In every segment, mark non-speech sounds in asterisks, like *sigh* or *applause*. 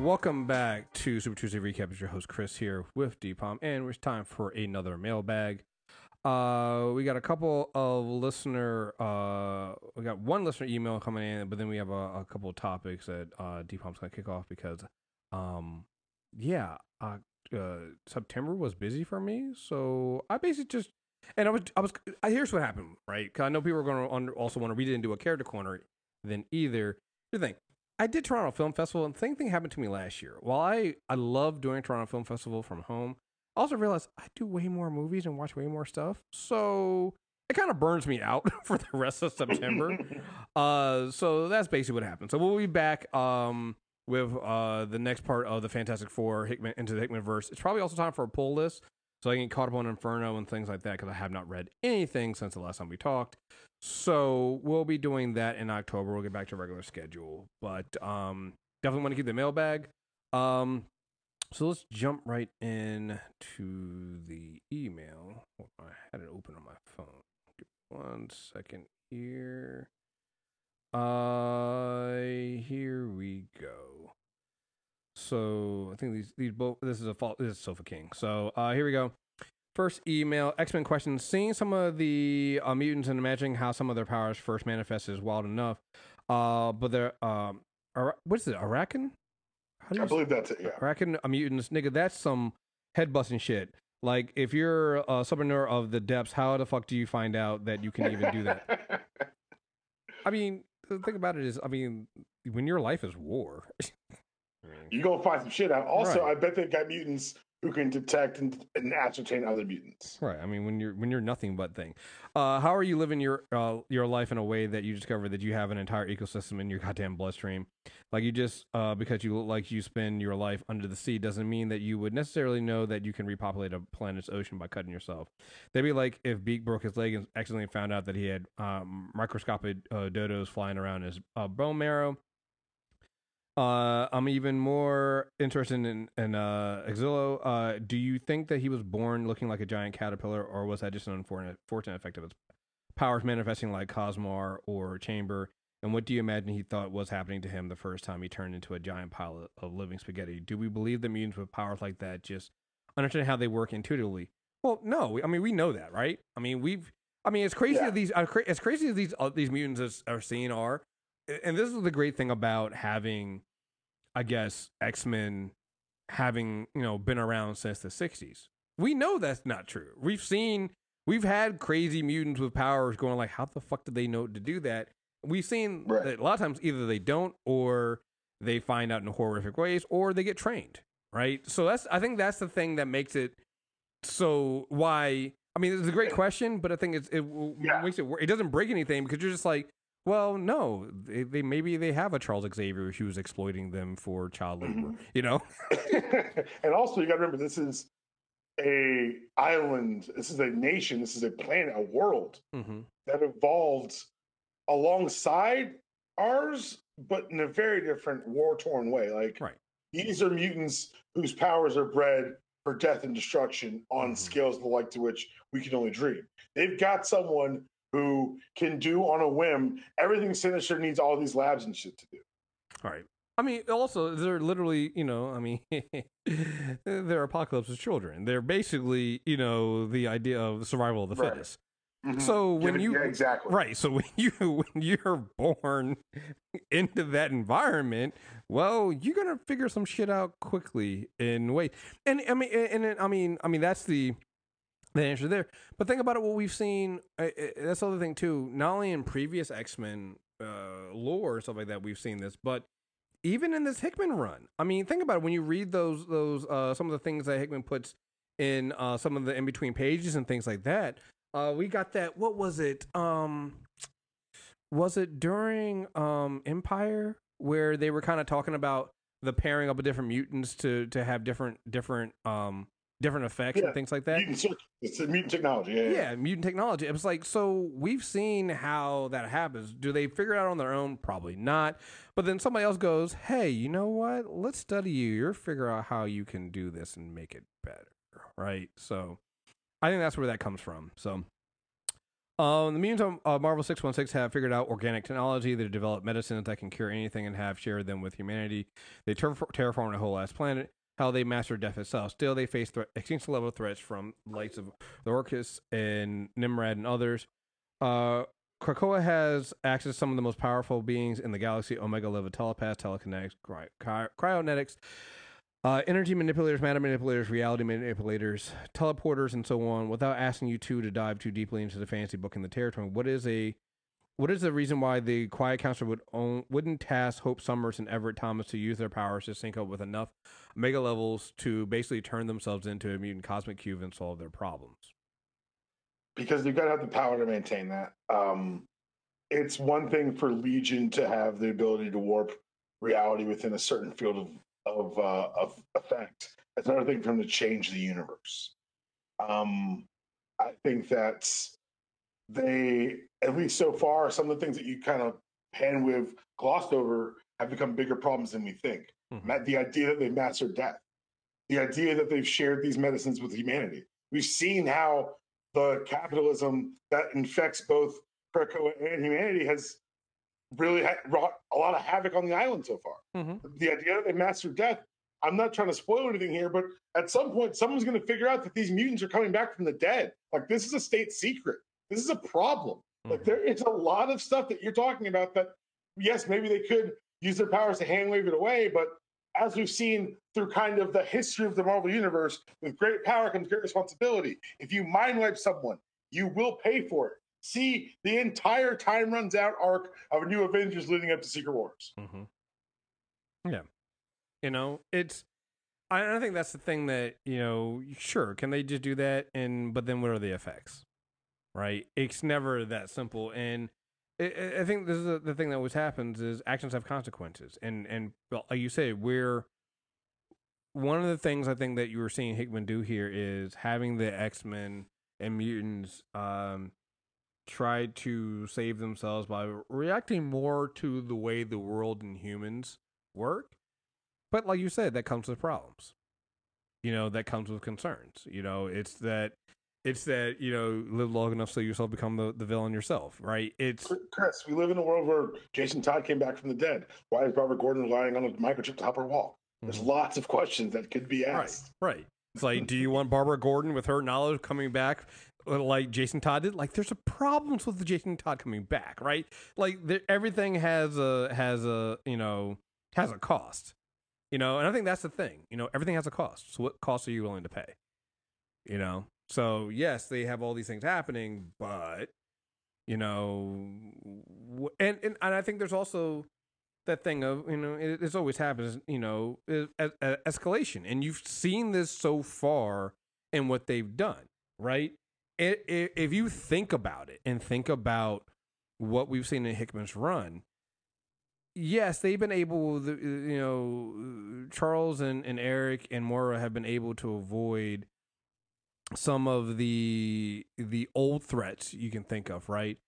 Welcome back to Super Tuesday Recap. It's your host Chris here with Dpom, and it's time for another mailbag. Uh, we got a couple of listener. Uh, we got one listener email coming in, but then we have a, a couple of topics that uh, Dpom's gonna kick off because, um, yeah, uh, uh, September was busy for me, so I basically just and I was I was I, here's what happened, right? Cause I know people are to also want to read it into a character corner. Then either here's the thing. I did Toronto Film Festival, and the same thing happened to me last year. While I I love doing Toronto Film Festival from home, I also realized I do way more movies and watch way more stuff. So it kind of burns me out *laughs* for the rest of September. *laughs* uh, so that's basically what happened. So we'll be back um, with uh, the next part of the Fantastic Four Hickman into the Hickman verse. It's probably also time for a pull list. So I get caught up on Inferno and things like that because I have not read anything since the last time we talked. So we'll be doing that in October. We'll get back to regular schedule, but um, definitely want to keep the mailbag. Um, so let's jump right in to the email. I had it open on my phone. Give one second here. Uh, here we go. So I think these these both. This is a fault. This is Sofa King. So uh, here we go. First email, X Men question. Seeing some of the uh, mutants and imagining how some of their powers first manifest is wild enough. Uh, but they're um, Ara- what is it? Arakan? I believe that's it. Yeah. Arakan uh, mutants, nigga. That's some head busting shit. Like if you're a summoner of the depths, how the fuck do you find out that you can even do that? *laughs* I mean, the thing about it is, I mean, when your life is war. I *laughs* mean, you go find some shit out. Also, Right. I bet they've got mutants who can detect and, and ascertain other mutants. Right. I mean, when you're when you're nothing but thing. Uh, how are you living your uh, your life in a way that you discover that you have an entire ecosystem in your goddamn bloodstream? Like you just uh, because you look like you spend your life under the sea doesn't mean that you would necessarily know that you can repopulate a planet's ocean by cutting yourself. That'd be like if Beak broke his leg and accidentally found out that he had um, microscopic uh, dodos flying around his uh, bone marrow. Uh, I'm even more interested in in uh, Exilo. Uh, do you think that he was born looking like a giant caterpillar, or was that just an unfortunate fortunate effect of his powers manifesting like Cosmar or Chamber? And what do you imagine he thought was happening to him the first time he turned into a giant pile of, living spaghetti? Do we believe that mutants with powers like that just understand how they work intuitively? Well, no. I mean, we know that, right? I mean, we've. I mean, as crazy Yeah. as these, as crazy as these uh, these mutants as, are seen are, and this is the great thing about having, I guess, X Men having you know been around since the '60s. We know that's not true. We've seen, we've had crazy mutants with powers going like, how the fuck did they know to do that? We've seen Right. that a lot of times either they don't or they find out in horrific ways or they get trained. Right. So that's I think that's the thing that makes it so why I mean it's a great question, but I think it's it Yeah. makes it it doesn't break anything because you're just like, well, no, they, they maybe they have a Charles Xavier who's exploiting them for child labor, Mhm. you know? *laughs* and also, you got to remember this is a island. This is a nation. This is a planet, a world hmm that evolved alongside ours, but in a very different war torn way. Like Right. these are mutants whose powers are bred for death and destruction on Mhm. scales the like to which we can only dream. They've got someone who can do on a whim everything Sinister needs all these labs and shit to do. All right. I mean, also, they're literally, you know, I mean, *laughs* they're apocalypse's children. They're basically, you know, the idea of the survival of the Right. fittest. Mm-hmm. So when Given- you yeah, exactly Right. So *laughs* when you when you're born *laughs* into that environment, well, you're gonna figure some shit out quickly in wait. And I mean, and, and I mean, I mean, that's the the answer there. But think about it. What we've seen. Uh, uh, that's the other thing too. Not only in previous X Men uh, lore and stuff like that, we've seen this, but even in this Hickman run. I mean, think about it. When you read those those uh, some of the things that Hickman puts in uh, some of the in between pages and things like that. Uh, we got that. What was it? Um, was it during um Empire where they were kind of talking about the pairing up of different mutants to to have different different um different effects Yeah. and things like that? mutant, it's a mutant technology. Yeah, yeah. mutant technology. It was like, so we've seen how that happens. Do they figure it out on their own? Probably not. But then somebody else goes, hey, you know what? Let's study you. You're figure out how you can do this and make it better. Right. So I think that's where that comes from. So, Um, the mutants of uh, Marvel 616 have figured out organic technology. They develop medicines that can cure anything and have shared them with humanity. They ter- terraform a whole ass planet. How they master death itself. Still, they face thre- extinction level threats from lights of the Orchis and Nimrod and others. Uh, Krakoa has access to some of the most powerful beings in the galaxy Omega level telepaths, telekinetics, cry- cry- cryonetics, uh, energy manipulators, matter manipulators, reality manipulators, teleporters, and so on. Without asking you two to dive too deeply into the fantasy book in the territory, what is a what is the reason why the Quiet Council would own, wouldn't task Hope Summers and Everett Thomas to use their powers to sync up with enough mega levels to basically turn themselves into a mutant cosmic cube and solve their problems? because you've got to have the power to maintain that. Um, it's one thing for Legion to have the ability to warp reality within a certain field of of, uh, of effect. It's another thing for them to change the universe. Um, I think that's they at least so far some of the things that you kind of hand with glossed over have become bigger problems than we think. Mhm. The idea that they've mastered death, the idea that they've shared these medicines with humanity. We've seen how the capitalism that infects both Krakoa and humanity has really ha- wrought a lot of havoc on the island so far. Mm-hmm. The idea that they mastered death, I'm not trying to spoil anything here, but at some point, someone's going to figure out that these mutants are coming back from the dead. Like, this is a state secret. This is a problem. Like, there is a lot of stuff that you're talking about that, yes, maybe they could use their powers to hand wave it away, but as we've seen through kind of the history of the Marvel Universe, with great power comes great responsibility. If you mind wipe someone, you will pay for it. See the entire time runs out arc of a New Avengers leading up to Secret Wars. Mm-hmm. Yeah, you know, it's. I, I think that's the thing that you know. Sure, can they just do that? And but then what are the effects? Right? It's never that simple. And I- think this is the, the thing that always happens is actions have consequences. And and like you say, we're one of the things I think that you were seeing Hickman do here is having the X Men and mutants um, try to save themselves by reacting more to the way the world and humans work. But like you said, that comes with problems. You know, that comes with concerns. You know, it's that it's that, you know, live long enough so yourself become the, the villain yourself, right? It's Chris, we live in a world where Jason Todd came back from the dead. Why is Barbara Gordon relying on a microchip to help her walk? There's Mhm. lots of questions that could be asked. right. It's like, do you *laughs* want Barbara Gordon with her knowledge coming back uh, like Jason Todd did? Like, there's a problems with the Jason Todd coming back, right? Like, there, everything has a has a you know has a cost, you know, and I think that's the thing. You know, everything has a cost. So, what cost are you willing to pay? You know, so yes, they have all these things happening, but you know, and and, and I think there's also that thing of you know it, it's always happens you know es- es- escalation and you've seen this so far in what they've done right? If you think about it and think about what we've seen in hickman's run yes they've been able you know charles and, and Erik and Moira have been able to avoid some of the the old threats you can think of right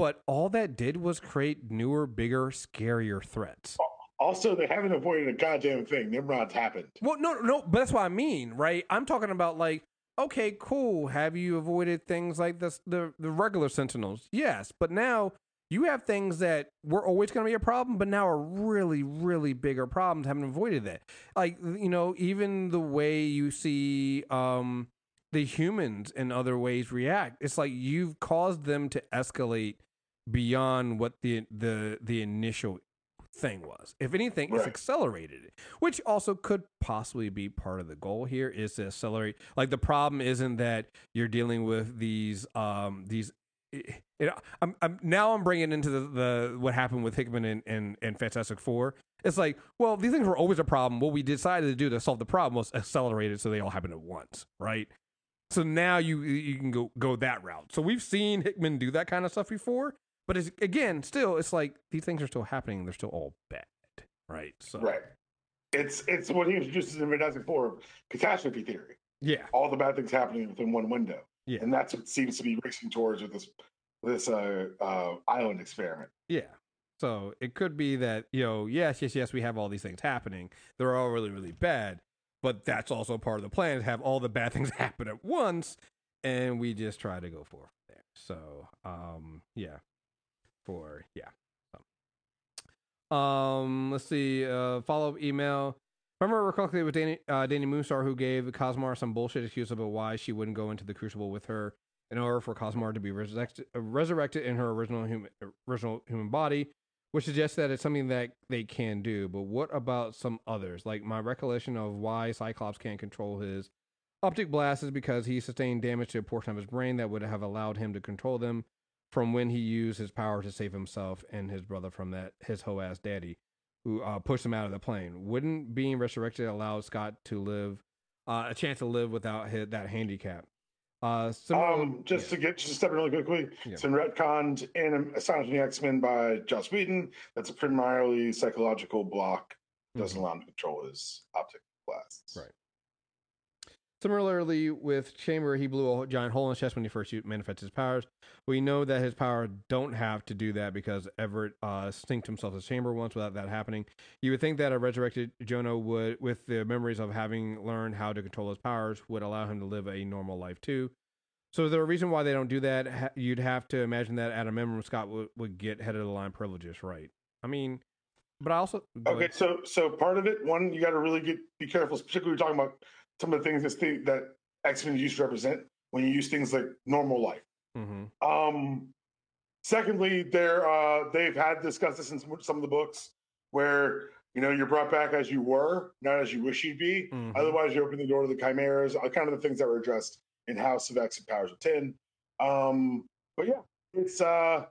but all that did was create newer, bigger, scarier threats. Also, they haven't avoided a goddamn thing. Nimrod's happened. Well, no, no, but that's what I mean, right? I'm talking about like, okay, cool. Have you avoided things like this, the the regular Sentinels? Yes, but now you have things that were always going to be a problem, but now are really, really bigger problems. Haven't avoided that, like you know, even the way you see um the humans in other ways react. It's like you've caused them to escalate beyond what the the the initial thing was. If anything, it's accelerated it, which also could possibly be part of the goal here is to accelerate. Like the problem isn't that you're dealing with these um these. You know, I'm, I'm now I'm bringing into the, the what happened with Hickman and, and and Fantastic Four. It's like, well, these things were always a problem. What we decided to do to solve the problem was accelerate it so they all happen at once, right? So now you you can go go that route. So we've seen Hickman do that kind of stuff before, but it's, again, still, it's like these things are still happening. They're still all bad, right? So Right. It's it's what he introduces in Fantastic Four catastrophe theory. yeah, All the bad things happening within one window. Yeah. And that's what seems to be racing towards with this this uh, uh, island experiment. yeah. So it could be that you know, yes, yes, yes, we have all these things happening. They're all really, really bad, but that's also part of the plan is have all the bad *laughs* things happen at once. and we just try to go for there. So, um, yeah, for yeah. Um, let's see. Uh, follow up email. Remember correctly with Dani, uh, Dani Moonstar, who gave Cosmar some bullshit excuse about why she wouldn't go into the Crucible with her in order for Cosmar to be resurrected, resurrected in her original human original human body, which suggests that it's something that they can do. But what about some others? Like my recollection of why Cyclops can't control his optic blast is because he sustained damage to a portion of his brain that would have allowed him to control them from when he used his power to save himself and his brother from that his hoe ass daddy who uh, pushed him out of the plane. Wouldn't being resurrected allow Scott to live uh, a chance to live without his, that handicap? Uh, um, just yeah. to get just step in really quickly, yeah. it's been retconned in Astonishing X Men by Joss Whedon. That's a primarily psychological block. Doesn't mm-hmm. allow him to control his optic blasts. Right. Similarly, with Chamber, he blew a giant hole in his chest when he first manifested his powers. We know that his power don't have to do that because Everett uh, synced himself as Chamber once without that happening. You would think that a resurrected Jono would, with the memories of having learned how to control his powers, would allow him to live a normal life too. So the reason why they don't do that? You'd have to imagine that at a minimum, Scott would, would get head of the line privileges, right? I mean, but I also okay. So so part of it, one, you got to really get be careful, particularly we're talking about some of the things that, that X Men used to represent when you use things like normal life. Mm-hmm. Um, secondly, they're uh, they've had discussed this in some of the books where you know you're brought back as you were, not as you wish you'd be. Mm-hmm. Otherwise, you open the door to the chimeras, uh, kind of the things that were addressed in House of X and Powers of Ten. Um, but yeah, it's uh,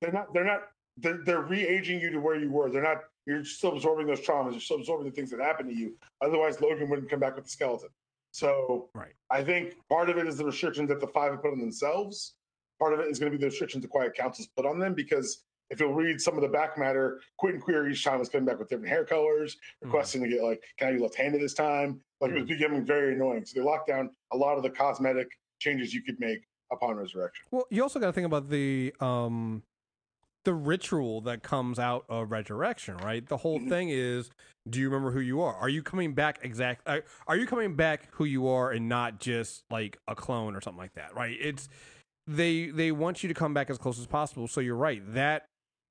they're not they're not they're, they're re-aging you to where you were. They're not you're still absorbing those traumas. You're still absorbing the things that happened to you. Otherwise, Logan wouldn't come back with the skeleton. So right. I think part of it is the restrictions that the five have put on themselves. Part of it is going to be the restrictions the Quiet Council's put on them because if you'll read some of the back matter, Quentin Quire each time was coming back with different hair colors, mm-hmm. requesting mm-hmm. to get like, can I be left-handed this time? Like mm-hmm. it was mm-hmm. becoming very annoying. So they locked down a lot of the cosmetic changes you could make upon resurrection. Well, you also got to think about the um the ritual that comes out of resurrection, right? The whole mm-hmm. thing is, do you remember who you are? Are you coming back exact? Uh, are you coming back who you are and not just like a clone or something like that, right? It's they they want you to come back as close as possible. So you're right. That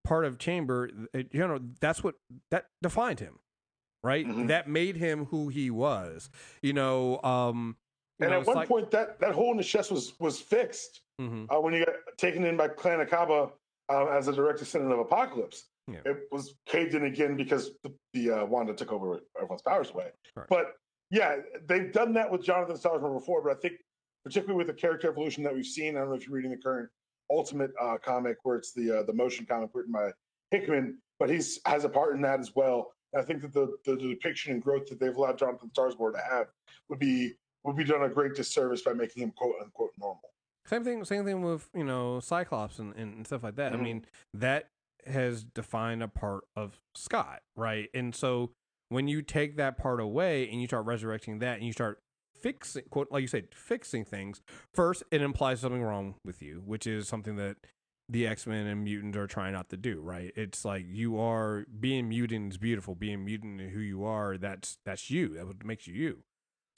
part of Chamber, it, you know, that's what that defined him, right? Mm-hmm. That made him who he was. You know, um, you and know, at one like, point, that that hole in the chest was was fixed mm-hmm. uh, when you got taken in by Clan Akkaba uh, as a direct descendant of Apocalypse. Yeah. It was caved in again because the, the uh, Wanda took over everyone's powers away. Right. But yeah, they've done that with Jonothon Starsmore before. But I think, particularly with the character evolution that we've seen, I don't know if you're reading the current Ultimate uh, comic where it's the uh, the motion comic written by Hickman, but he's has a part in that as well. And I think that the, the, the depiction and growth that they've allowed Jonothon Starsmore to have would be would be done a great disservice by making him quote unquote normal. Same thing. Same thing with you know Cyclops and, and stuff like that. Mm-hmm. I mean that has defined a part of Scott, right? And so when you take that part away and you start resurrecting that and you start fixing quote like you said fixing things first it implies something wrong with you which is something that the x-men and mutants are trying not to do right it's like you are being mutant is beautiful being mutant and who you are that's that's you that what makes you you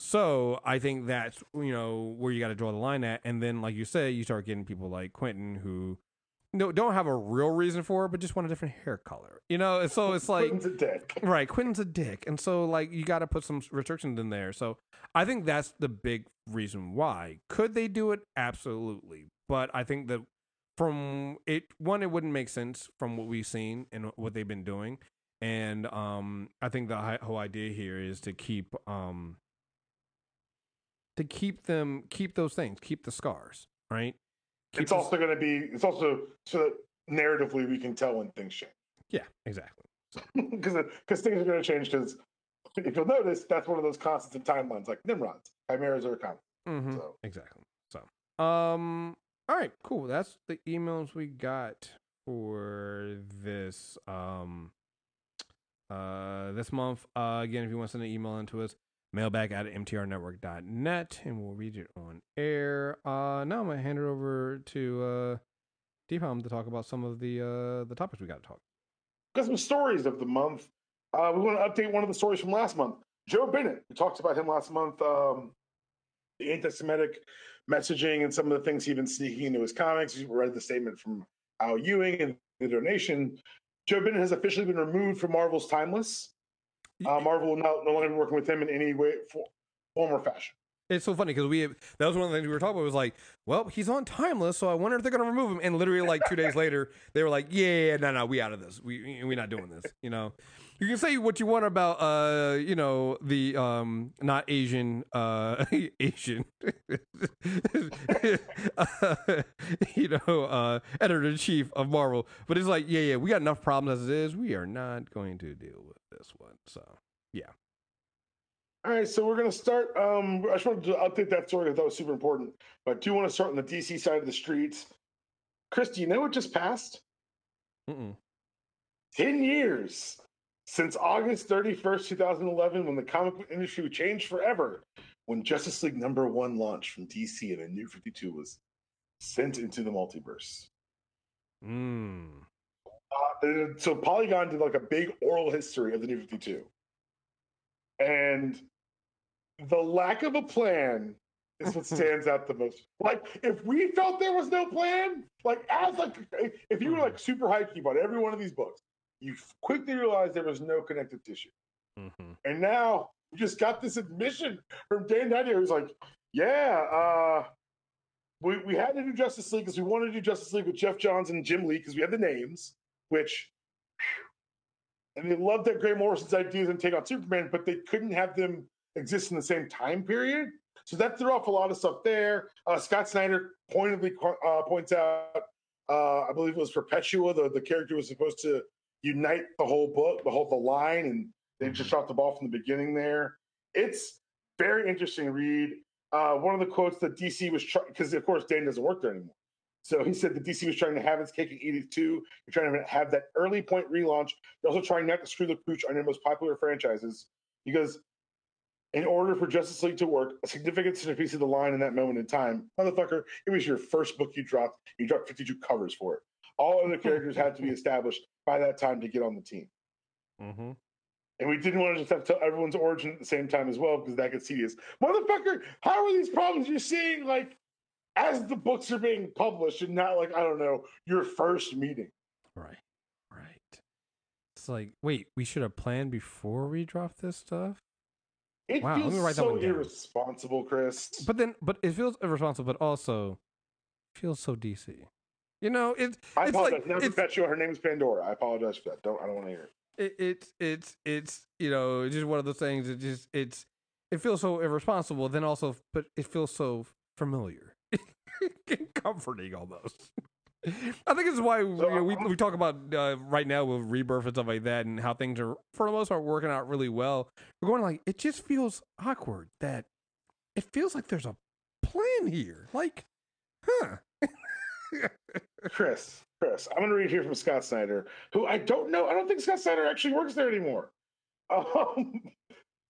so I think that's you know where you got to draw the line at, and then like you say, you start getting people like Quentin who no don't have a real reason for it, but just want a different hair color. You know, so it's like Quentin's a dick, right? Quentin's a dick, and so like you got to put some restrictions in there. So I think that's the big reason why. Could they do it? Absolutely, but I think that from it one, it wouldn't make sense from what we've seen and what they've been doing, and um, I think the whole idea here is to keep um to keep them keep those things, keep the scars, right? Keep it's also going to be. It's also so that narratively we can tell when things change. Yeah, exactly. Because so. *laughs* because things are going to change. Because if you'll notice, that's one of those constants in timelines, like Nimrods, chimeras are common. Mm-hmm. So. Exactly. So, um, all right, cool. That's the emails we got for this um uh this month. Uh, again, if you want to send an email into us, mailbag at mtrnetwork.net and we'll read it on air. Uh, now I'm going to hand it over to uh, Deepam to talk about some of the uh, the topics we got to talk. Got some stories of the month. Uh, we want to update one of the stories from last month. Joe Bennett, we talked about him last month. Um, the anti-Semitic messaging and some of the things he'd been sneaking into his comics. We read the statement from Al Ewing and the donation. Joe Bennett has officially been removed from Marvel's Timeless. Uh, Marvel will no, longer be working with him in any way, form, or fashion. It's so funny because we that was one of the things we were talking about was like, well, he's on timeless, so I wonder if they're going to remove him. And literally, like two days later, they were like, yeah, no, no, we out of this. We we're not doing this. You know, you can say what you want about uh, you know, the um, not Asian, uh, *laughs* Asian, uh, *laughs* you know, uh, editor in chief of Marvel, but it's like, yeah, yeah, we got enough problems as it is. We are not going to deal with this one. So, yeah. All right, so we're going to start. Um, I just wanted to update that story because that was super important. But I do want to start on the DC side of the streets. Chris, do you know what just passed? Mm-mm. 10 years since August 31st, 2011, when the comic book industry changed forever, when Justice League number one launched from DC and a new 52 was sent into the multiverse. Mm. Uh, so Polygon did like a big oral history of the new 52. And the lack of a plan is what *laughs* stands out the most. Like, if we felt there was no plan, like as like if you were like super hyped about every one of these books, you quickly realize there was no connective tissue. Mm-hmm. And now we just got this admission from Dan DiDio who's like, yeah, uh, we, we had to do Justice League because we wanted to do Justice League with Geoff Johns and Jim Lee because we had the names, which and they loved that Grant Morrison's ideas and take on Superman, but they couldn't have them exist in the same time period. So that threw off a lot of stuff there. Uh, Scott Snyder pointedly uh, points out, uh, I believe it was Perpetua, the, the character was supposed to unite the whole book, the whole the line, and they just mm-hmm. dropped the ball from the beginning there. It's very interesting read. Uh, one of the quotes that DC was trying, because of course Dan doesn't work there anymore. So he said the DC was trying to have its cake and eat it too. You're trying to have that early point relaunch. You're also trying not to screw the pooch on your most popular franchises because in order for Justice League to work, a significant piece of the line in that moment in time, motherfucker, it was your first book you dropped. You dropped 52 covers for it. All other characters had to be established by that time to get on the team. Mm-hmm. And we didn't want to just have to tell everyone's origin at the same time as well because that gets tedious. Motherfucker, how are these problems you're seeing like as the books are being published and not like, I don't know, your first meeting. Right. Right. It's like, wait, we should have planned before we drop this stuff? It wow, feels let me write so that irresponsible, Chris. But then, but it feels irresponsible, but also feels so DC. You know, it, I it's apologize. Like, Never it's, Her name is Pandora. I apologize for that. Don't I don't want to hear it. it. It's it's it's you know just one of those things. It just it's it feels so irresponsible. Then also, but it feels so familiar. *laughs* comforting almost. I think it's why so, you know, we we talk about uh, right now with rebirth and stuff like that, and how things are for the most part working out really well. We're going like it just feels awkward that it feels like there's a plan here. Like, huh? *laughs* Chris, Chris, I'm going to read here from Scott Snyder, who I don't know. I don't think Scott Snyder actually works there anymore. *laughs* Um,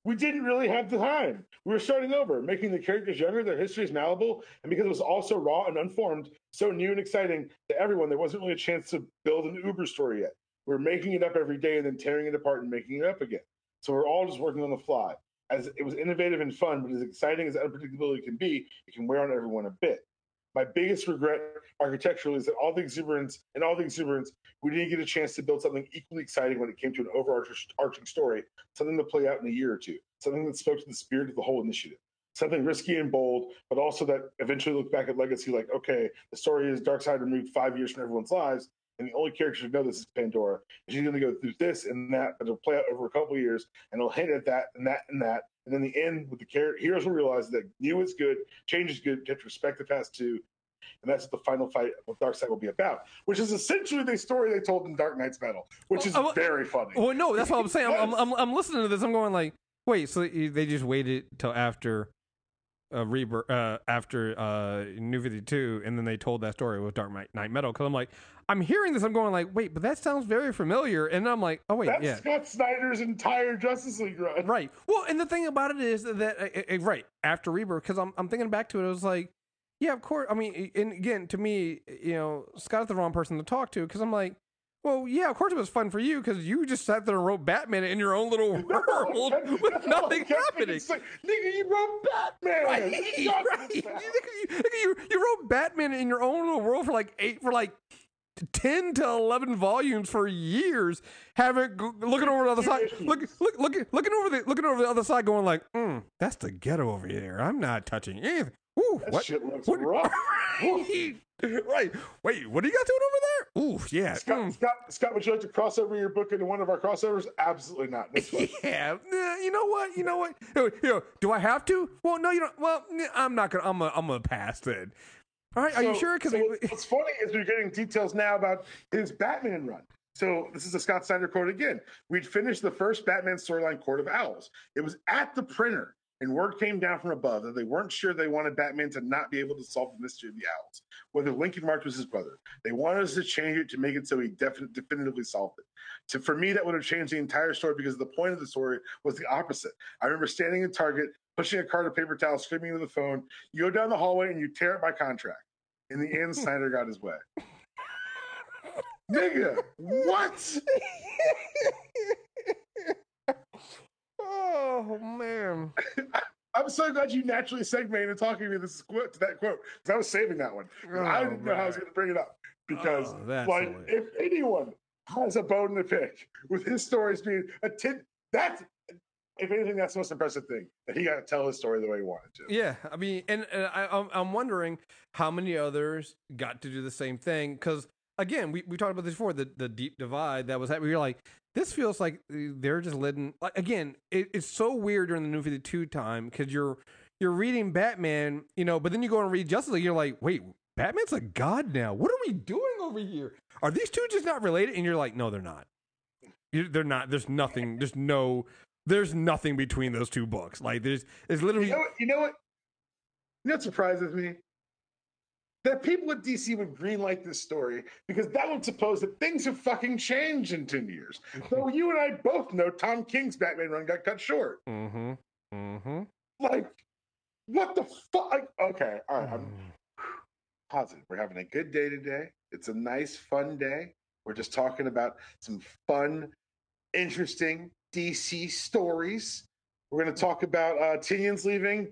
we didn't really have the time. We were starting over, making the characters younger, their histories malleable, and because it was also raw and unformed, so new and exciting to everyone, there wasn't really a chance to build an Uber story yet. We are making it up every day and then tearing it apart and making it up again. So we're all just working on the fly. As it was innovative and fun, but as exciting as unpredictability can be, it can wear on everyone a bit. My biggest regret architecturally is that all the exuberance and all the exuberance, we didn't get a chance to build something equally exciting when it came to an overarching story, something to play out in a year or two, something that spoke to the spirit of the whole initiative. Something risky and bold, but also that eventually look back at legacy like, okay, the story is Darkseid removed five years from everyone's lives, and the only character to know this is Pandora. And she's going to go through this and that, but it'll play out over a couple years, and it'll hint at that and that and that. And then the end with the character, heroes will realize that new is good, change is good, you have to respect the past too. And that's what the final fight of Darkseid will be about, which is essentially the story they told in Dark Nights Metal, which is uh, very funny. Well, no, that's what I'm saying. I'm, I'm, I'm, listening to this. I'm going like, wait, so they just waited till after uh, Rebirth, uh, after uh, New 52, and then they told that story with Dark Night Metal. Because I'm like, I'm hearing this, I'm going like, wait, but that sounds very familiar. And I'm like, oh wait, that's yeah, Scott Snyder's entire Justice League run, right? Well, and the thing about it is that, uh, uh, right after Rebirth, because I'm I'm thinking back to it, it was like, yeah, of course. I mean, and again, to me, you know, Scott's the wrong person to talk to because I'm like, Well, yeah, of course it was fun for you because you just sat there and wrote Batman in your own little world *laughs* with nothing happening. Like, nigga, you wrote Batman. Right, right. *laughs* You, you, you, wrote Batman in your own little world for like eight, for like ten to eleven volumes for years. Having looking over the other side, look, look, look, looking over the looking over the other side, going like, mm, "That's the ghetto over there. I'm not touching anything." Ooh, That what? shit looks what- rough. *laughs* *laughs* right. Wait, what are you got doing over there? Ooh, yeah. Scott, mm. Scott, Scott, would you like to cross over your book into one of our crossovers? Absolutely not. *laughs* Yeah, you know what? You know what? You know, do I have to? Well, no, you don't. Well, I'm not gonna. I'm gonna. I'm gonna pass then. All right, are you sure? Because so what's funny is we're getting details now about his Batman run. So this is a Scott Snyder quote again. We'd finished the first Batman storyline, Court of Owls. It was at the printer, and word came down from above that they weren't sure they wanted Batman to not be able to solve the mystery of the owls, whether Lincoln March was his brother. They wanted us to change it to make it so he definitely definitively solved it. So for me, that would have changed the entire story because the point of the story was the opposite. I remember standing in Target, pushing a cart of paper towels, screaming into the phone. You go down the hallway and you tear up my contract. In the end, Snyder got his way. *laughs* Nigga, what? *laughs* oh man. *laughs* I'm so glad you naturally segmented talking to me this quote to that quote because I was saving that one. I oh, didn't know how I was going to bring it up because, Oh, like, hilarious. if anyone has a bone to pick with his stories being a tin, that's if anything, that's the most impressive thing that he got to tell his story the way he wanted to. Yeah, I mean, and, and I, I'm, I'm wondering how many others got to do the same thing because again, we, we talked about this before the the deep divide that was happening. We were like, this feels like uh, they're just letting. Like, again, it, it's so weird during the New Fifty Two time because you're you're reading Batman, you know, but then you go and read Justice League, you're like, wait, Batman's a god now. What are we doing over here? Are these two just not related? And you're like, no, they're not. You, they're not. There's nothing. There's no. There's nothing between those two books. Like there's. It's literally. You know what? You know what? You know what surprises me? That people at DC would greenlight this story because that would suppose that things have fucking changed in 10 years. Though *laughs* you and I both know Tom King's Batman run got cut short. Mm-hmm. Mm-hmm. Like, what the fuck? Like, okay, all right, I'm positive. We're having a good day today. It's a nice, fun day. We're just talking about some fun, interesting DC stories. We're going to talk about uh, Tynion's leaving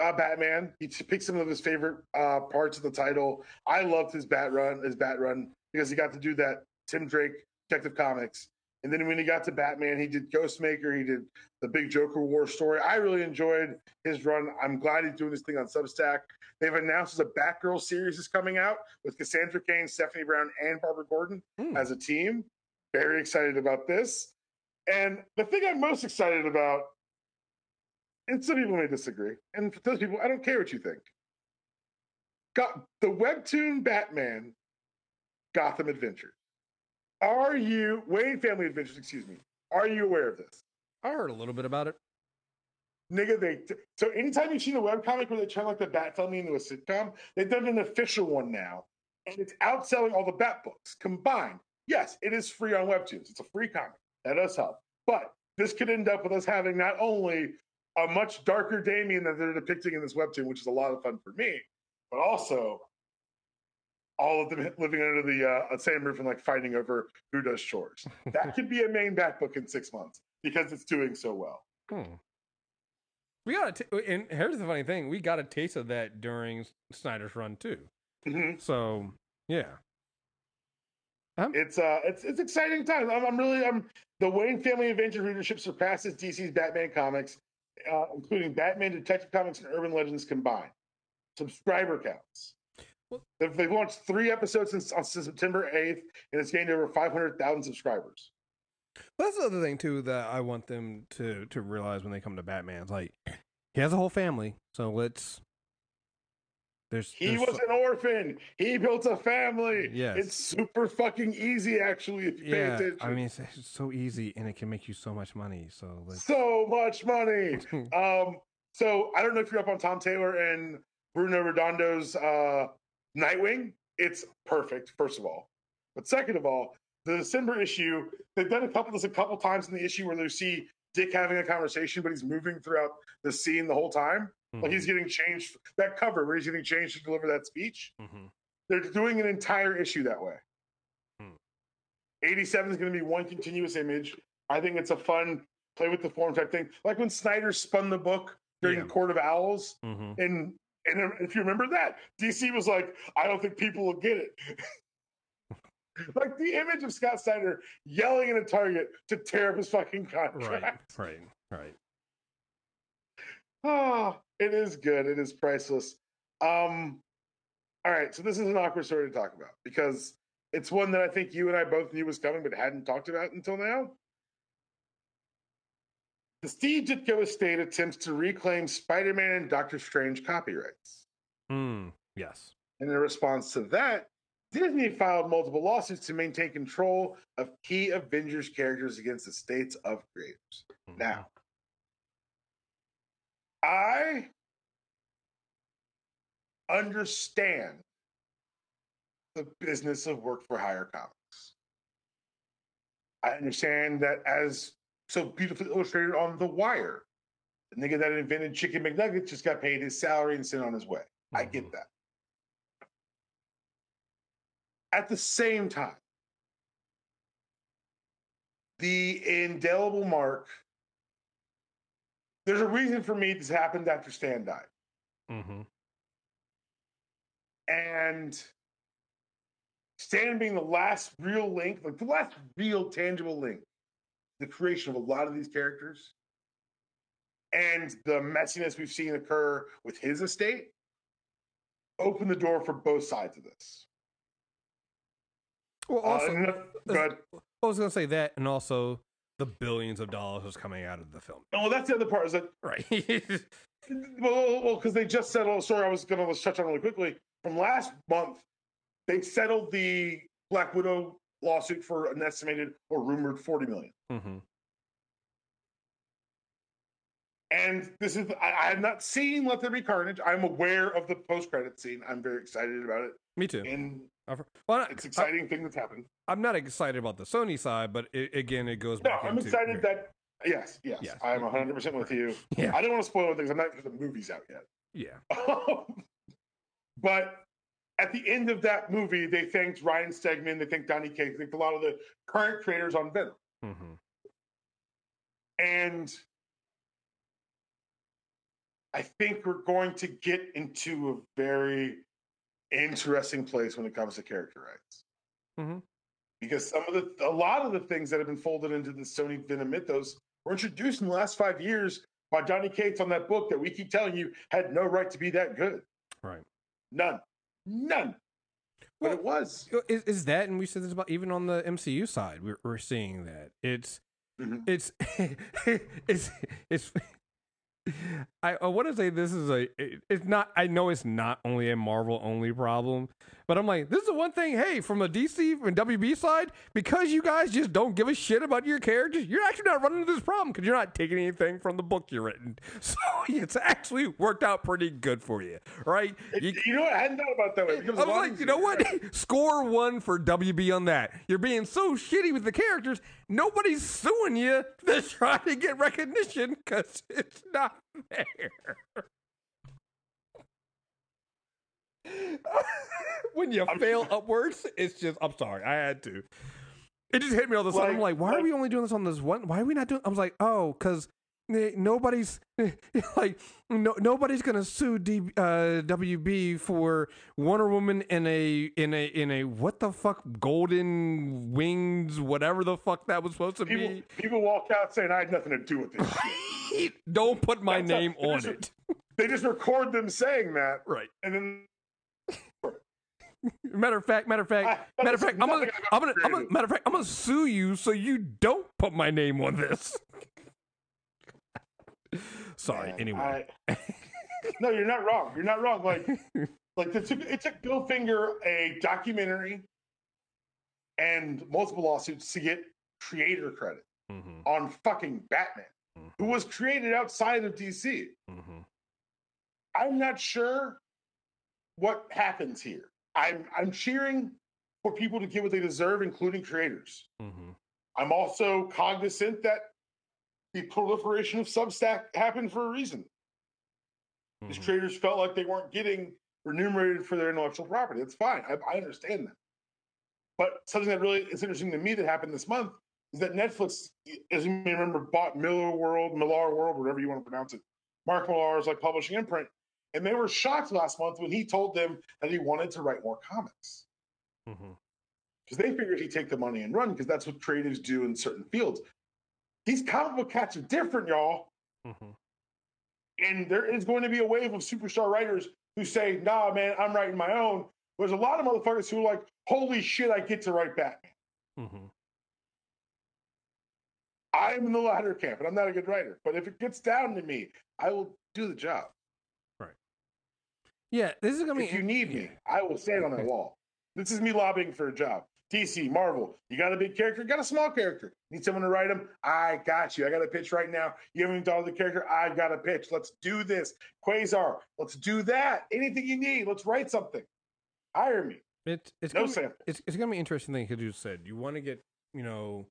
uh, Batman. He picked some of his favorite uh, parts of the title. I loved his Bat run, his Bat run, because he got to do that Tim Drake Detective Comics. And then when he got to Batman, he did Ghostmaker. He did the big Joker War story. I really enjoyed his run. I'm glad he's doing this thing on Substack. They've announced that a Batgirl series is coming out with Cassandra Cain, Stephanie Brown, and Barbara Gordon Hmm. as a team. Very excited about this. And the thing I'm most excited about, and some people may disagree, and for those people, I don't care what you think. Got the webtoon Batman Gotham Adventures. Are you Wayne Family Adventures? Excuse me. Are you aware of this? I heard a little bit about it. Nigga, they so anytime you've seen a webcomic where they turn like the Bat Family into a sitcom, they've done an official one now, and it's outselling all the Bat books combined. Yes, it is free on Webtoons. It's a free comic. That does help. But this could end up with us having not only a much darker Damian that they're depicting in this webtoon, which is a lot of fun for me, but also all of them *laughs* living under the uh, same roof and like fighting over who does chores. That could be a main back book in six months because it's doing so well. Hmm. We got t- and here's the funny thing: we got a taste of that during Snyder's run too. Mhm. So yeah, It's uh, it's it's exciting times. I'm, I'm really I'm the Wayne Family Adventure readership surpasses DC's Batman comics, uh, including Batman, Detective Comics, and Urban Legends combined. Subscriber counts. Well- They've, launched three episodes since, on September 8th, and it's gained over 500,000 subscribers. that's the other thing too that I want them to to realize when they come to Batman. It's like he has a whole family, so let's. There's He there's was an orphan. He built a family. Yes. It's super fucking easy, actually, if you pay yeah. attention. I mean, it's, it's so easy and it can make you so much money. So let's. so much money. *laughs* Um, so I don't know if you're up on Tom Taylor and Bruno Redondo's uh, Nightwing. It's perfect, first of all. But second of all, the December issue, they've done a couple this a couple times in the issue where they see Dick having a conversation, but he's moving throughout the scene the whole time. Like he's getting changed that cover where he's getting changed to deliver that speech. Mhm. They're doing an entire issue that way. Hmm. 87 is going to be one continuous image. I think it's a fun play with the form type thing. Like when Snyder spun the book during Yeah. Court of Owls, Mm-hmm. and and if you remember that, DC was like, I don't think people will get it. *laughs* like the image of Scott Snyder yelling at a target to tear up his fucking Right, contract. right, right. Oh, *sighs* it is good. It is priceless. Um, all right, so this is an awkward story to talk about because it's one that I think you and I both knew was coming, but hadn't talked about until now. The Steve Ditko estate attempts to reclaim Spider-Man and Doctor Strange copyrights. Mm, yes. And in response to that, Disney filed multiple lawsuits to maintain control of key Avengers characters against the states of creators. Mhm. Now, I understand the business of work for hire comics. I understand that as so beautifully illustrated on The Wire, the nigga that invented Chicken McNuggets just got paid his salary and sent on his way. I get Mhm. that. At the same time, the indelible mark, there's a reason for me this happened after Stan died. Mhm. And Stan being the last real link, like the last real tangible link, the creation of a lot of these characters, and the messiness we've seen occur with his estate, open the door for both sides of this. Well, also, uh, and- good. I was going to say that, and also the billions of dollars was coming out of the film. Oh, that's the other part. Is that Right. *laughs* well, well, because they just settled. a story I was going to touch on really quickly from last month. They settled the Black Widow lawsuit for an estimated or rumored forty million. hmm And this is I, I have not seen Let There Be Carnage. I'm aware of the post credit scene. I'm very excited about it, Me too. and I've- well, it's I, exciting thing that's happened. I'm not excited about the Sony side, but it, again, it goes No, back. I'm into- excited that yes, yes, Yes. I'm 100 percent with you. *laughs* Yeah. I don't want to spoil things. I'm not because the movie's out yet. Yeah. *laughs* but at the end of that movie, they thanked Ryan Stegman, they thanked Donny Cates, they thanked a lot of the current creators on Venom. hmm And I think we're going to get into a very interesting place when it comes to character rights. Mhm. Because some of the, a lot of the things that have been folded into the Sony Venom mythos were introduced in the last five years by Donny Cates on that book that we keep telling you had no right to be that good. Right. None. None. But Well, it was. Is, is that, and we said this about even on the MCU side, we're, we're seeing that it's Mhm. *laughs* it's it's it's. I, I want to say this is a. it- It's not. I know it's not only a Marvel only problem, but I'm like, this is the one thing. Hey, from a DC and WB side, because you guys just don't give a shit about your characters, you're actually not running into this problem because you're not taking anything from the book you're written. *laughs* So it's actually worked out pretty good for you, right? It- You- you know what? I hadn't thought about that way. I was a lot of like, you know what? *laughs* Score one for WB on that. You're being so shitty with the characters. Nobody's suing you. They're trying to get recognition because it's not *laughs* there. *laughs* when you fail upwards, it's just. I'm sorry. I had to. It just hit me all of a sudden. I'm like, Like- why are we only doing this on this one? Why are we not doing? I was like, oh, because nobody's *laughs* like no, nobody's gonna sue D, uh, WB for Wonder Woman in a in a in a what the fuck golden wings whatever the fuck that was supposed to people, be. people walk out saying I had nothing to do with this. shit. *laughs* Don't put my That's a- name on there's it. They just record them saying that, Right. and then Matter of fact, matter of fact, I- *laughs* matter of fact, I'm gonna, I'm gonna, I'm gonna, matter of fact, I'm gonna sue you so you don't put my name on this. *laughs* Sorry. Man, anyway. I- no, you're not wrong. You're not wrong. Like, *laughs* like it took, it took Bill Finger a documentary and multiple lawsuits to get creator credit Mhm, on fucking Batman, who was created outside of DC. mhm. I'm not sure what happens here. I'm I'm cheering for people to get what they deserve, including creators. Mhm. I'm also cognizant that the proliferation of Substack happened for a reason. These Mhm. creators felt like they weren't getting remunerated for their intellectual property. That's fine. I, I understand that. But something that really is interesting to me that happened this month is that Netflix, as you may remember, bought Miller World, Millar World, whatever you want to pronounce it. Mark Millar is like publishing imprint. And they were shocked last month when he told them that he wanted to write more comics. Because mm-hmm. they figured he'd take the money and run because that's what creatives do in certain fields. These comic book cats are different, y'all. Mm-hmm. And there is going to be a wave of superstar writers who say, nah, man, I'm writing my own. There's a lot of motherfuckers who are like, holy shit, I get to write Batman. Mm-hmm. I'm in the latter camp, and I'm not a good writer. But if it gets down to me, I will do the job. Yeah, this is gonna be. If you need me, I will stand on that wall. This is me lobbying for a job. DC, Marvel, you got a big character, got a small character. Need someone to write him? I got you. I got a pitch right now. You haven't even thought of the character? I've got a pitch. Let's do this. Quasar, let's do that. Anything you need, let's write something. Hire me. It's it's no be, it's, it's gonna be interesting thing because you said you want to get you know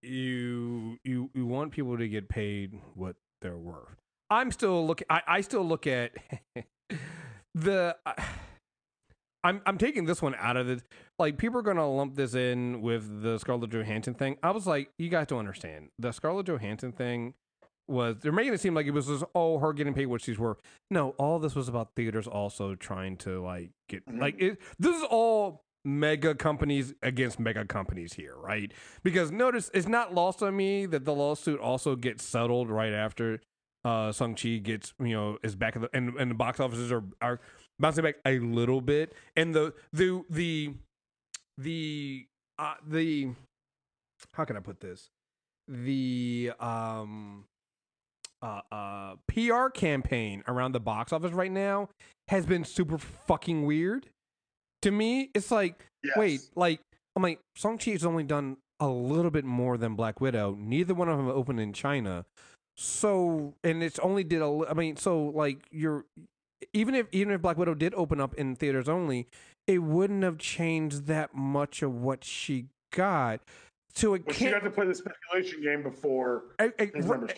you you you want people to get paid what they're worth. I'm still looking. I, I still look at *laughs* the. I'm I'm taking this one out of it. Like people are gonna lump this in with the Scarlett Johansson thing. I was like, you guys don't understand. The Scarlett Johansson thing was they're making it seem like it was just oh her getting paid what she's worth. No, all this was about theaters also trying to like get mm-hmm. like it. This is all mega companies against mega companies here, right? Because notice it's not lost on me that the lawsuit also gets settled right after uh Shang Chi gets you know is back in the and, and the box offices are are bouncing back a little bit, and the the the the uh, the how can I put this the um uh, uh, PR campaign around the box office right now has been super fucking weird. To me, it's like, yes. wait, like I'm like, Shang Chi has only done a little bit more than Black Widow. Neither one of them opened in China. So, and it's only did a. I mean, so like you're even if even if Black Widow did open up in theaters only, it wouldn't have changed that much of what she got. So it well, can't. She got to play the speculation game before. I, I,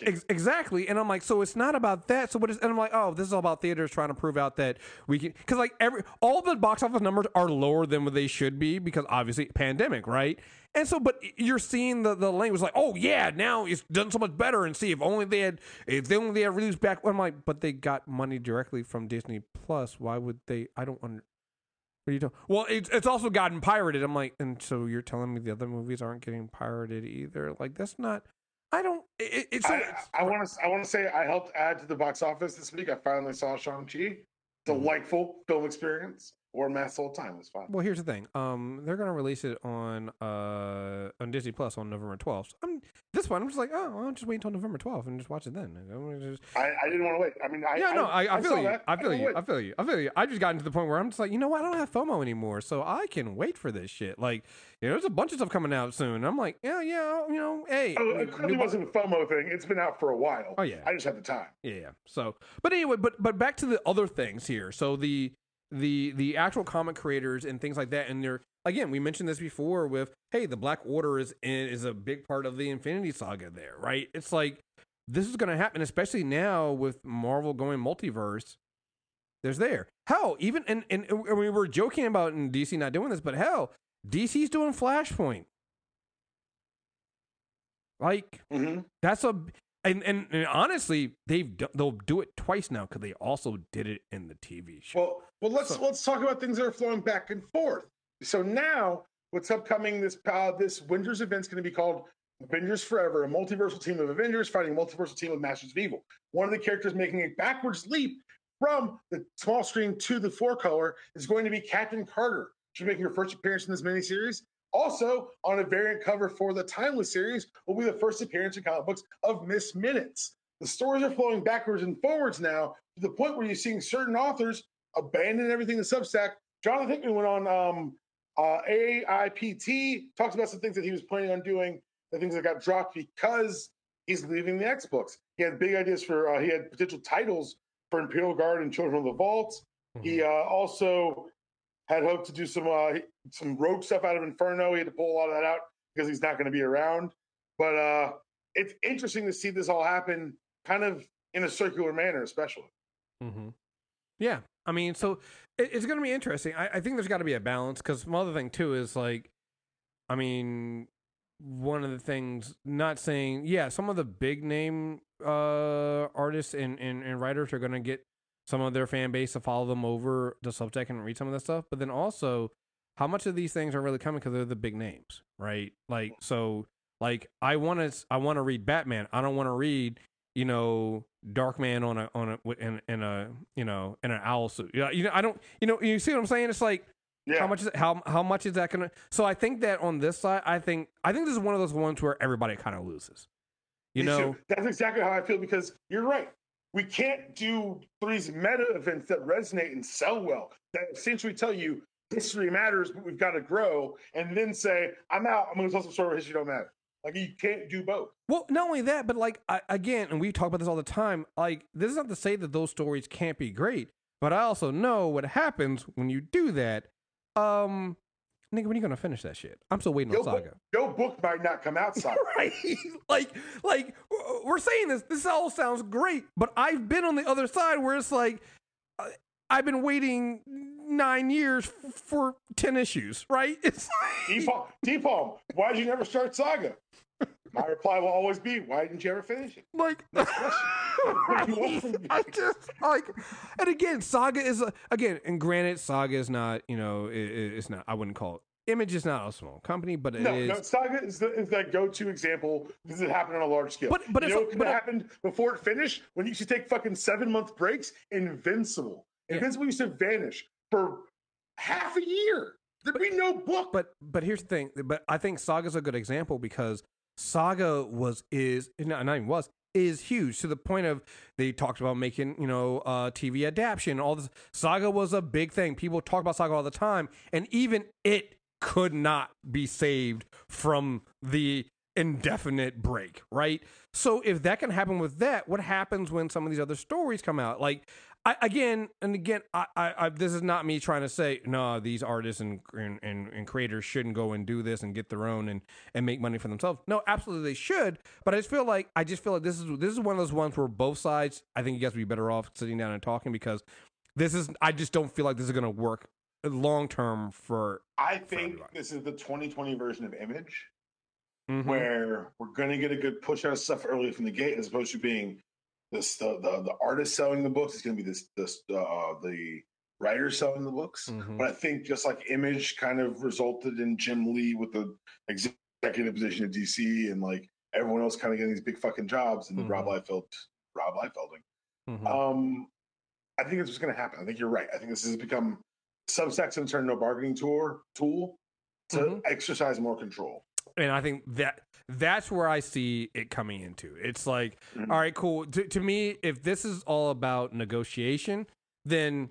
ex- exactly, and I'm like, so it's not about that. So what is? And I'm like, oh, this is all about theaters trying to prove out that we can, because like every all the box office numbers are lower than what they should be because obviously pandemic, right? And so, but you're seeing the the language like, oh yeah, now it's done so much better. And see, if only they had, if they only they had released back. I'm like, but they got money directly from Disney Plus. Why would they? I don't under, what are you doing? Well, it's it's also gotten pirated. I'm like, and so you're telling me the other movies aren't getting pirated either? Like that's not. I don't. It, it's. I want to. I want to say I helped add to the box office this week. I finally saw Shang Chi. Mm-hmm. Delightful mm-hmm. film experience or Mass Whole Time was fine. Well, here's the thing. Um, they're gonna release it on uh on Disney Plus on November 12th. I'm this one. I'm just like, oh, I'll just wait until November 12th and just watch it then. Just... I, I didn't want to wait. I mean, I yeah, no, I, I, I feel you. I feel you. I feel you. I feel you. I just gotten to the point where I'm just like, you know what? I don't have FOMO anymore, so I can wait for this shit. Like, you know, there's a bunch of stuff coming out soon. I'm like, yeah, yeah, you know, hey. Oh, it clearly wasn't a FOMO thing. It's been out for a while. Oh yeah. I just had the time. Yeah, yeah. So, but anyway, but but back to the other things here. So the the the actual comic creators and things like that and they're again we mentioned this before with hey the black order is in, is a big part of the infinity saga there right? It's like this is going to happen especially now with marvel going multiverse there's there. Hell even and, and, and we were joking about in dc not doing this but hell dc's doing flashpoint. Like mm-hmm. that's a and, and, and honestly, they've they'll do it twice now because they also did it in the TV show. Well, well, let's so, let's talk about things that are flowing back and forth. So now, what's upcoming this uh, this Winter's event is going to be called Avengers Forever, a multiversal team of Avengers fighting a multiversal team of Masters of Evil. One of the characters making a backwards leap from the small screen to the four color is going to be Captain Carter. She's making her first appearance in this miniseries, also, on a variant cover for the Timeless series, will be the first appearance in comic books of Miss Minutes. The stories are flowing backwards and forwards now to the point where you're seeing certain authors abandon everything in Substack. Jonathan Hickman went on um, uh, AIPT, talks about some things that he was planning on doing, the things that got dropped because he's leaving the X books. He had big ideas for, uh, he had potential titles for Imperial Guard and Children of the Vault. Mm-hmm. He uh, also had hoped to do some uh, some rogue stuff out of Inferno. He had to pull a lot of that out because he's not going to be around. But uh, it's interesting to see this all happen, kind of in a circular manner, especially. Mm-hmm. Yeah, I mean, so it, it's going to be interesting. I, I think there's got to be a balance because another thing too is like I mean, one of the things, not saying, yeah, some of the big name uh, artists and, and, and writers are going to get some of their fan base to follow them over to Substack and read some of that stuff. But then also, how much of these things are really coming because they're the big names, right? Like, so, like, I want to, I want to read Batman. I don't want to read, you know, Darkman on a on a in, in a you know in an owl suit. You know, you know, I don't, you know, you see what I'm saying? It's like Yeah. how much is how how much is that gonna? So I think that on this side, I think I think this is one of those ones where everybody kind of loses. You Me know, too. that's exactly how I feel because you're right. We can't do these meta events that resonate and sell well. That essentially tell you history matters, but we've got to grow, and then say, "I'm out. I'm to tell some story where history don't matter." Like you can't do both. Well, not only that, but like I, again, and we talk about this all the time. Like this is not to say that those stories can't be great, but I also know what happens when you do that. Um, nigga, when are you gonna finish that shit? I'm still waiting Your on Saga. book, your book might not come out, *laughs* Saga. right? like, like we're saying this. This all sounds great, but I've been on the other side where it's like uh, I've been waiting nine years f- for ten issues. Right? *laughs* It's Deepalm, Deepalm, why did you never start Saga? My reply will always be, "Why didn't you ever finish it?" like Next question. *laughs* What do you want from me? I just like, and again, Saga is a, again, and granted, Saga is not, you know, it, it's not. I wouldn't call it. Image is not a small company, but it is. No, no, Saga is, the, is that go-to example because it happened on a large scale. But- but you know what but happened before it finished? When you used to take fucking seven-month breaks, Invincible. Yeah. Invincible used to vanish for half a year. There'd be no book. But but here's the thing. But I think Saga's a good example because Saga was is not, not even was is huge to the point of they talked about making you know uh, TV adaptation. All this Saga was a big thing. People talk about Saga all the time, and even it could not be saved from the indefinite break. Right. So if that can happen with that, what happens when some of these other stories come out? Like I, again and again, I, I, I, this is not me trying to say no. These artists and, and and and creators shouldn't go and do this and get their own and and make money for themselves. No, absolutely they should. But I just feel like I just feel like this is this is one of those ones where both sides. I think you guys would be better off sitting down and talking because this is. I just don't feel like this is going to work long term for. I think everybody. this is the 2020 version of Image, Mhm. where we're going to get a good push out of stuff early from the gate, as opposed to being this the the, the artist selling the books. It's going to be this this uh, the writer selling the books. Mhm. But I think just like Image kind of resulted in Jim Lee with the executive position at DC and like everyone else kind of getting these big fucking jobs and Mhm. Rob Liefeld, Rob Liefelding. Mhm. Um, I think it's what's going to happen. I think you're right. I think this has become Substack's going to turn into a bargaining tool tool to Mhm. exercise more control. and I think that that's where I see it coming into. It's like, Mhm. all right, cool. To, to me, if this is all about negotiation, then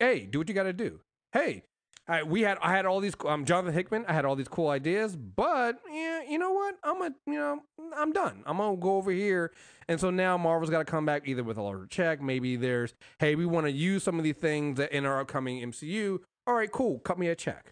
hey, do what you got to do. Hey, I, we had I had all these. Um, Jonathan Hickman. I had all these cool ideas, but yeah, you know what? I'm a you know I'm done. I'm gonna go over here, and so now Marvel's got to come back either with a larger check. Maybe there's hey, we want to use some of these things that in our upcoming MCU. All right, cool. Cut me a check.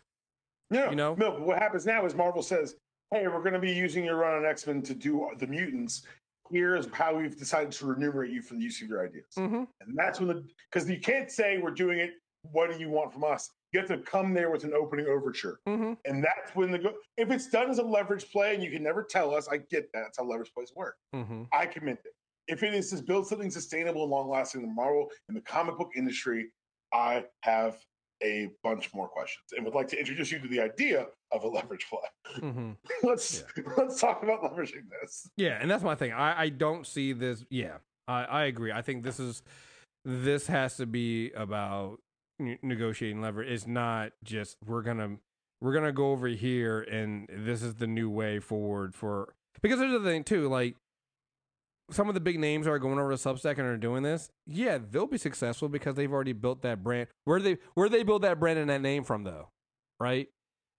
Yeah, You know? no. but What happens now is Marvel says, "Hey, we're going to be using your run on X Men to do the mutants. Here's how we've decided to remunerate you for the use of your ideas." Mm-hmm. And that's when the because you can't say we're doing it. What do you want from us? You have to come there with an opening overture, Mm-hmm. and that's when the go. If it's done as a leverage play, and you can never tell us, I get that. That's how leverage plays work. Mm-hmm. I commit it. If it is to build something sustainable and long lasting in the Marvel in the comic book industry, I have a bunch more questions and would like to introduce you to the idea of a leverage play. Mm-hmm. *laughs* let's let's talk about leveraging this. Yeah, and that's my thing. I, I don't see this. Yeah, I, I agree. I think this is this has to be about ne- negotiating leverage. It's not just we're gonna we're gonna go over here and this is the new way forward for because there's the thing too. Like some of the big names are going over to Substack and are doing this. Yeah, they'll be successful because they've already built that brand. Where they where they build that brand and that name from though, right?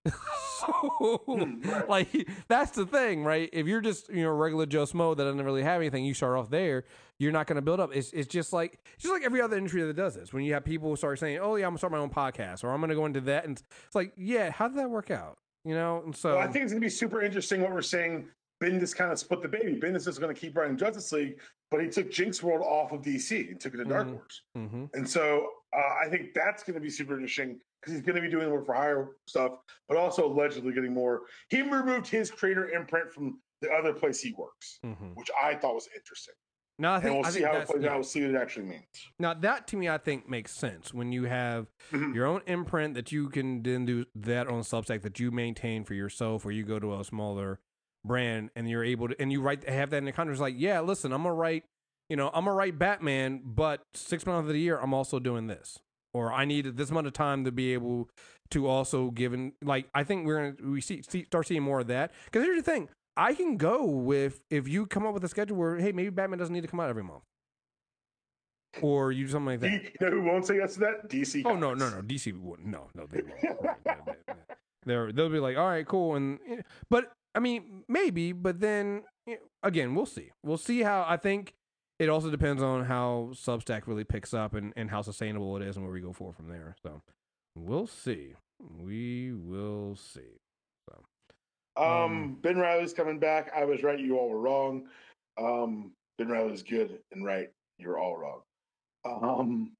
*laughs* so like that's the thing, right? If you're just you know regular Joe Smo that doesn't really have anything, you start off there. You're not going to build up. It's it's just like it's just like every other industry that does this. When you have people who start saying, "Oh yeah, I'm gonna start my own podcast," or "I'm gonna go into that," and it's like, yeah, how did that work out? You know, and so Well, I think it's going to be super interesting what we're saying. Bendis kind of split the baby. Bendis is going to keep running Justice League, but he took Jinxworld off of DC and took it to Dark Mhm. Horse. Mhm. And so uh, I think that's going to be super interesting because he's going to be doing work for hire stuff, but also allegedly getting more. He removed his creator imprint from the other place he works, Mhm. which I thought was interesting. Now I think and we'll I see how it plays yeah. out. We'll see what it actually means. Now that to me, I think makes sense when you have Mhm. your own imprint that you can then do that on Substack that you maintain for yourself, or you go to a smaller brand and you're able to and you write have that in the contract. It's like, yeah, listen, I'm gonna write, you know, I'm gonna write Batman, but six months of the year I'm also doing this, or I need this amount of time to be able to also give in. Like I think we're gonna we see, see start seeing more of that because here's the thing. I can go with if you come up with a schedule where hey maybe Batman doesn't need to come out every month, or you do something like that. You know who won't say yes to that? DC. Oh no, no, no. DC wouldn't. No, no, they won't. *laughs* Right, they- they'll be like, all right, cool, and eh, but I mean maybe, but then again, we'll see. We'll see how. I think it also depends on how Substack really picks up and and how sustainable it is and where we go forward from there. So we'll see. We will see. Um, Um, Ben Riley's coming back. I was right. You all were wrong. Um, Ben Riley's good and right. You're all wrong. Um,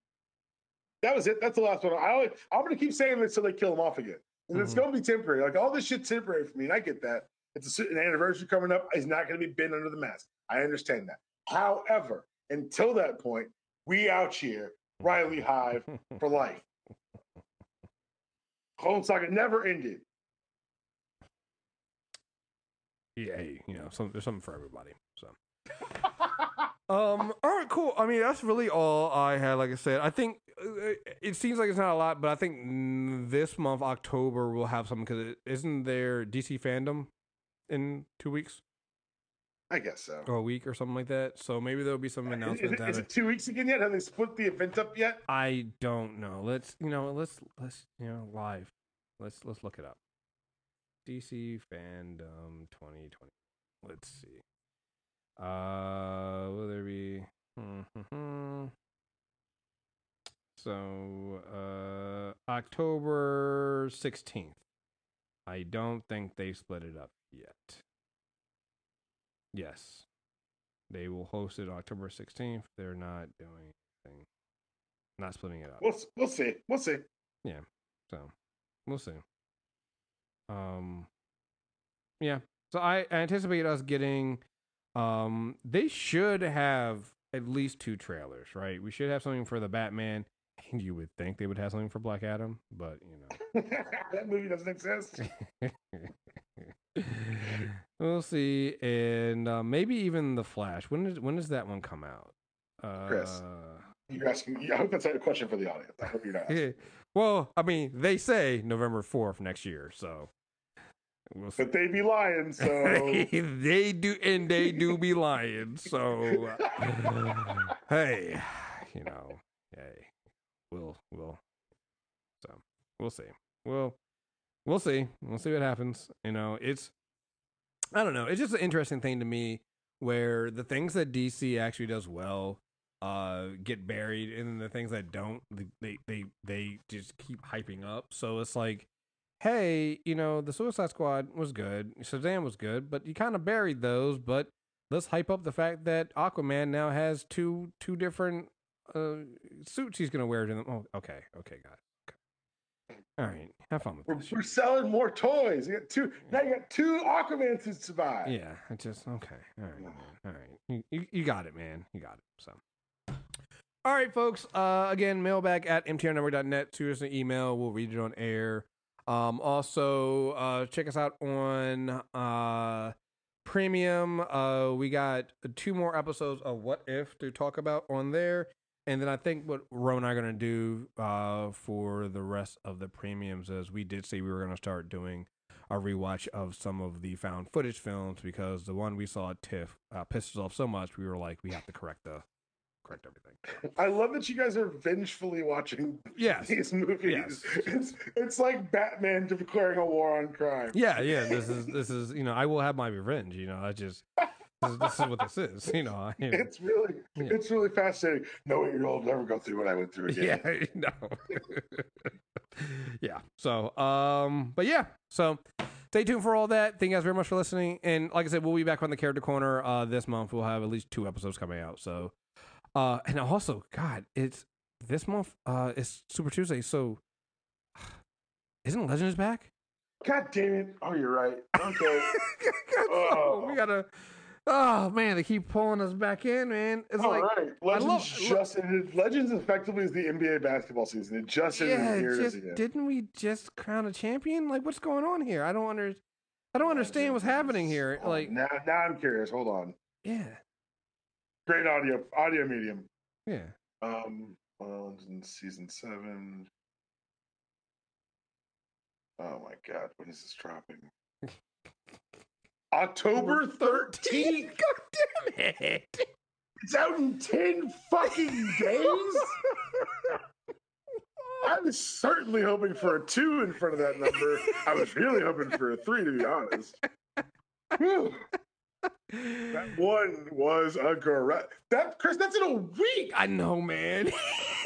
that was it. That's the last one. I always, I'm going to keep saying this until they kill him off again. And It's Mhm. going to be temporary. Like all this shit's temporary for me, and I get that. It's a, an anniversary coming up. He's not going to be bent under the mask. I understand that. However, until that point, we out here, Riley Hive *laughs* for life. Clone Saga never ended. Yeah, hey, you know, some, there's something for everybody. So. *laughs* Um. All right. Cool. I mean, that's really all I had. Like I said, I think uh, it seems like it's not a lot, but I think mm, this month, October, we'll have something because isn't there DC FanDome in two weeks I guess so. or a week or something like that? So maybe there'll be some Is, announcements. is it two weeks again yet? Have they split the event up yet? I don't know. Let's you know. Let's let's you know live. Let's let's look it up. DC FanDome 2020. Let's see. Uh, will there be? Hmm. So, uh, October 16th. I don't think they split it up yet. Yes. They will host it October 16th. They're not doing anything. Not splitting it up. We'll we'll see. We'll see. Yeah. So we'll see. Um, yeah. So I anticipate us getting. Um, they should have at least two trailers, right? We should have something for the Batman, *laughs* you would think they would have something for Black Adam, but you know *laughs* that movie doesn't exist. *laughs* we'll see. And uh, maybe even the Flash. When does when does that one come out? Uh, Chris. You're asking. I hope that's a question for the audience. I hope you're not. Asking. well, I mean, they say November fourth next year, so we'll see. But they be lying. So they do, and they do be lying. So, uh, hey, you know, hey, we'll, we'll, so we'll see. We'll, we'll see. We'll see what happens. You know, it's, I don't know. It's just an interesting thing to me where the things that DC actually does well uh get buried and the things that don't they they they just keep hyping up so it's like hey, you know, the Suicide Squad was good, Shazam was good, but you kind of buried those. But let's hype up the fact that Aquaman now has two two different uh, suits he's gonna wear to them. Oh, okay, okay, guys. Okay. All right, have fun with we're, this. we're selling more toys. You got two. Now you got two Aquaman suits to buy. Yeah, I just okay. All right, man. All right, you, you you got it, man. You got it. So. All right, folks. Uh, again, mailbag at mtrnetwork.net. Shoot us an email. We'll read it on air. Um, also, uh, check us out on uh, Premium. Uh, we got two more episodes of What If to talk about on there. And then I think what Ro and I are going to do uh, for the rest of the premiums is we did say we were going to start doing a rewatch of some of the found footage films because the one we saw at TIFF uh, pissed us off so much we were like we have to correct the correct everything. *laughs* I love that you guys are vengefully watching Yes. these movies. Yes. It's it's like Batman declaring a war on crime. Yeah, yeah. This is this is you know I will have my revenge. You know I just *laughs* is, this is what this is. You know. I, It's really Yeah. it's really fascinating. No eight year old never go through what I went through again. yeah, *laughs* no. yeah. So, um, but yeah. So, stay tuned for all that. Thank you guys very much for listening. And like I said, we'll be back on the character corner uh this month. We'll have at least two episodes coming out. So, uh, and also, God, it's this month. Uh, it's Super Tuesday. So, *sighs* Isn't Legends back? God damn it! Oh, you're right. Okay. *laughs* oh, we gotta. Oh man, they keep pulling us back in, man. It's All like right. Legends love- just ended. Legends effectively is the NBA basketball season. It just ended. yeah, and here it is just again. didn't we just crown a champion? Like, what's going on here? I don't under. I don't understand what's happening here. Like, now, now I'm curious. Hold on. yeah, Great audio, audio medium. yeah. Um, well, in season seven. Oh my god, when is this dropping? *laughs* October *laughs* thirteenth. God damn it! It's out in ten fucking days. *laughs* I was certainly hoping for a two in front of that number. I was really hoping for a three, to be honest. Whew. That one was a correct. That Chris, that's in a week. I know, man.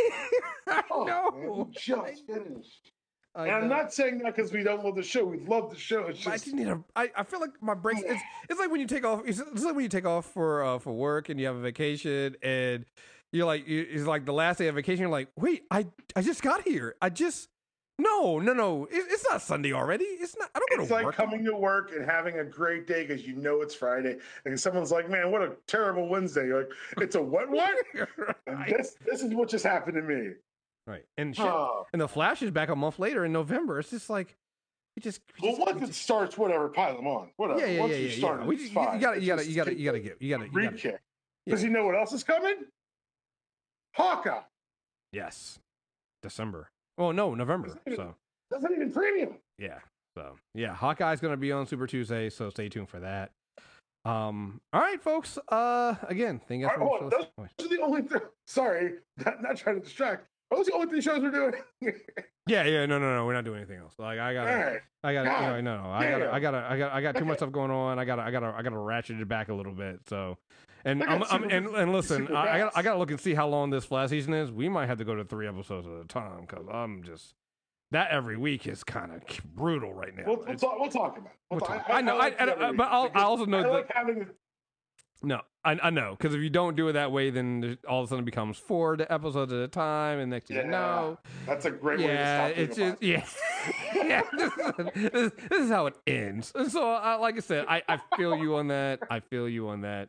*laughs* I Oh, know. man, we just finished. I And I'm not saying that because we don't love the show. We love the show. It's I just just need a. I, I feel like my breaks. It's it's like when you take off. It's, it's like when you take off for uh, for work and you have a vacation and you're like you, it's like the last day of vacation. You're like, wait, I I just got here. I just no no no. It, it's not Sunday already. It's not. I don't go it's to like work. coming to work and having a great day because you know it's Friday, and someone's like, "Man, what a terrible Wednesday!" You're like, "It's a what what?" *laughs* Right. this this is what just happened to me. Right. And shit. Oh. And the Flash is back a month later in November. It's just like we just. We Well, just, once it just- starts, whatever, pile them on. Whatever. yeah yeah once yeah you yeah. start, yeah. We you, you gotta you gotta you gotta you gotta it get you gotta you Read gotta. kick. Yeah. Does he know what else is coming? Hawkeye. Yes. December. Oh no, November. Isn't it- So. That's not even premium. Yeah. So yeah, Hawkeye's gonna be on Super Tuesday, so stay tuned for that. Um. All right, folks. Uh. Again, thank you for right, much hold for listening. Those are the only. Th- Sorry, *laughs* not, not trying to distract. Oh, Those are the only shows we're doing. *laughs* Yeah, yeah. No, no, no. We're not doing anything else. Like I gotta, right. I gotta. You know, no, no. I gotta, damn. I gotta, I got, I got too much stuff going on. I gotta, I gotta, I gotta ratchet it back a little bit. So, and I I'm, got I'm and, and listen, I, I got. I gotta look and see how long this Flash season is. We might have to go to three episodes at a time because I'm just that every week is kind of brutal right now. We'll, we'll, talk, we'll talk about. it. We'll talk. talk- I know, I- like I- the but I'll- I also know I that- having No, I, I know because if you don't do it that way, then all of a sudden it becomes four episodes at a time, and next thing you Yeah. know, That's a great yeah, way to it's just yeah, *laughs* yeah. This is, this, this is how it ends. And so, uh, like I said, I, I feel you on that. I feel you on that.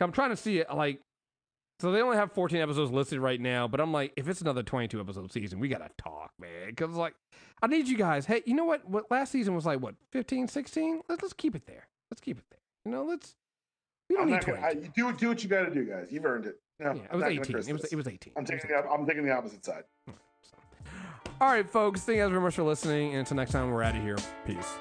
I'm trying to see it like. So they only have 14 episodes listed right now, but I'm like, if it's another 22 episode season, we gotta talk, man. Because like, I need you guys. Hey, you know what? What last season was like? What 15, 16? Let's let's keep it there. Let's keep it there. You know, let's. We don't I'm need gonna, I, do do what you got to do, guys. You've earned it. No, yeah, it was 18. It was it was 18. I'm taking the I'm taking the opposite side. All right, folks. Thank you guys very much for listening. And until next time, we're out of here. Peace.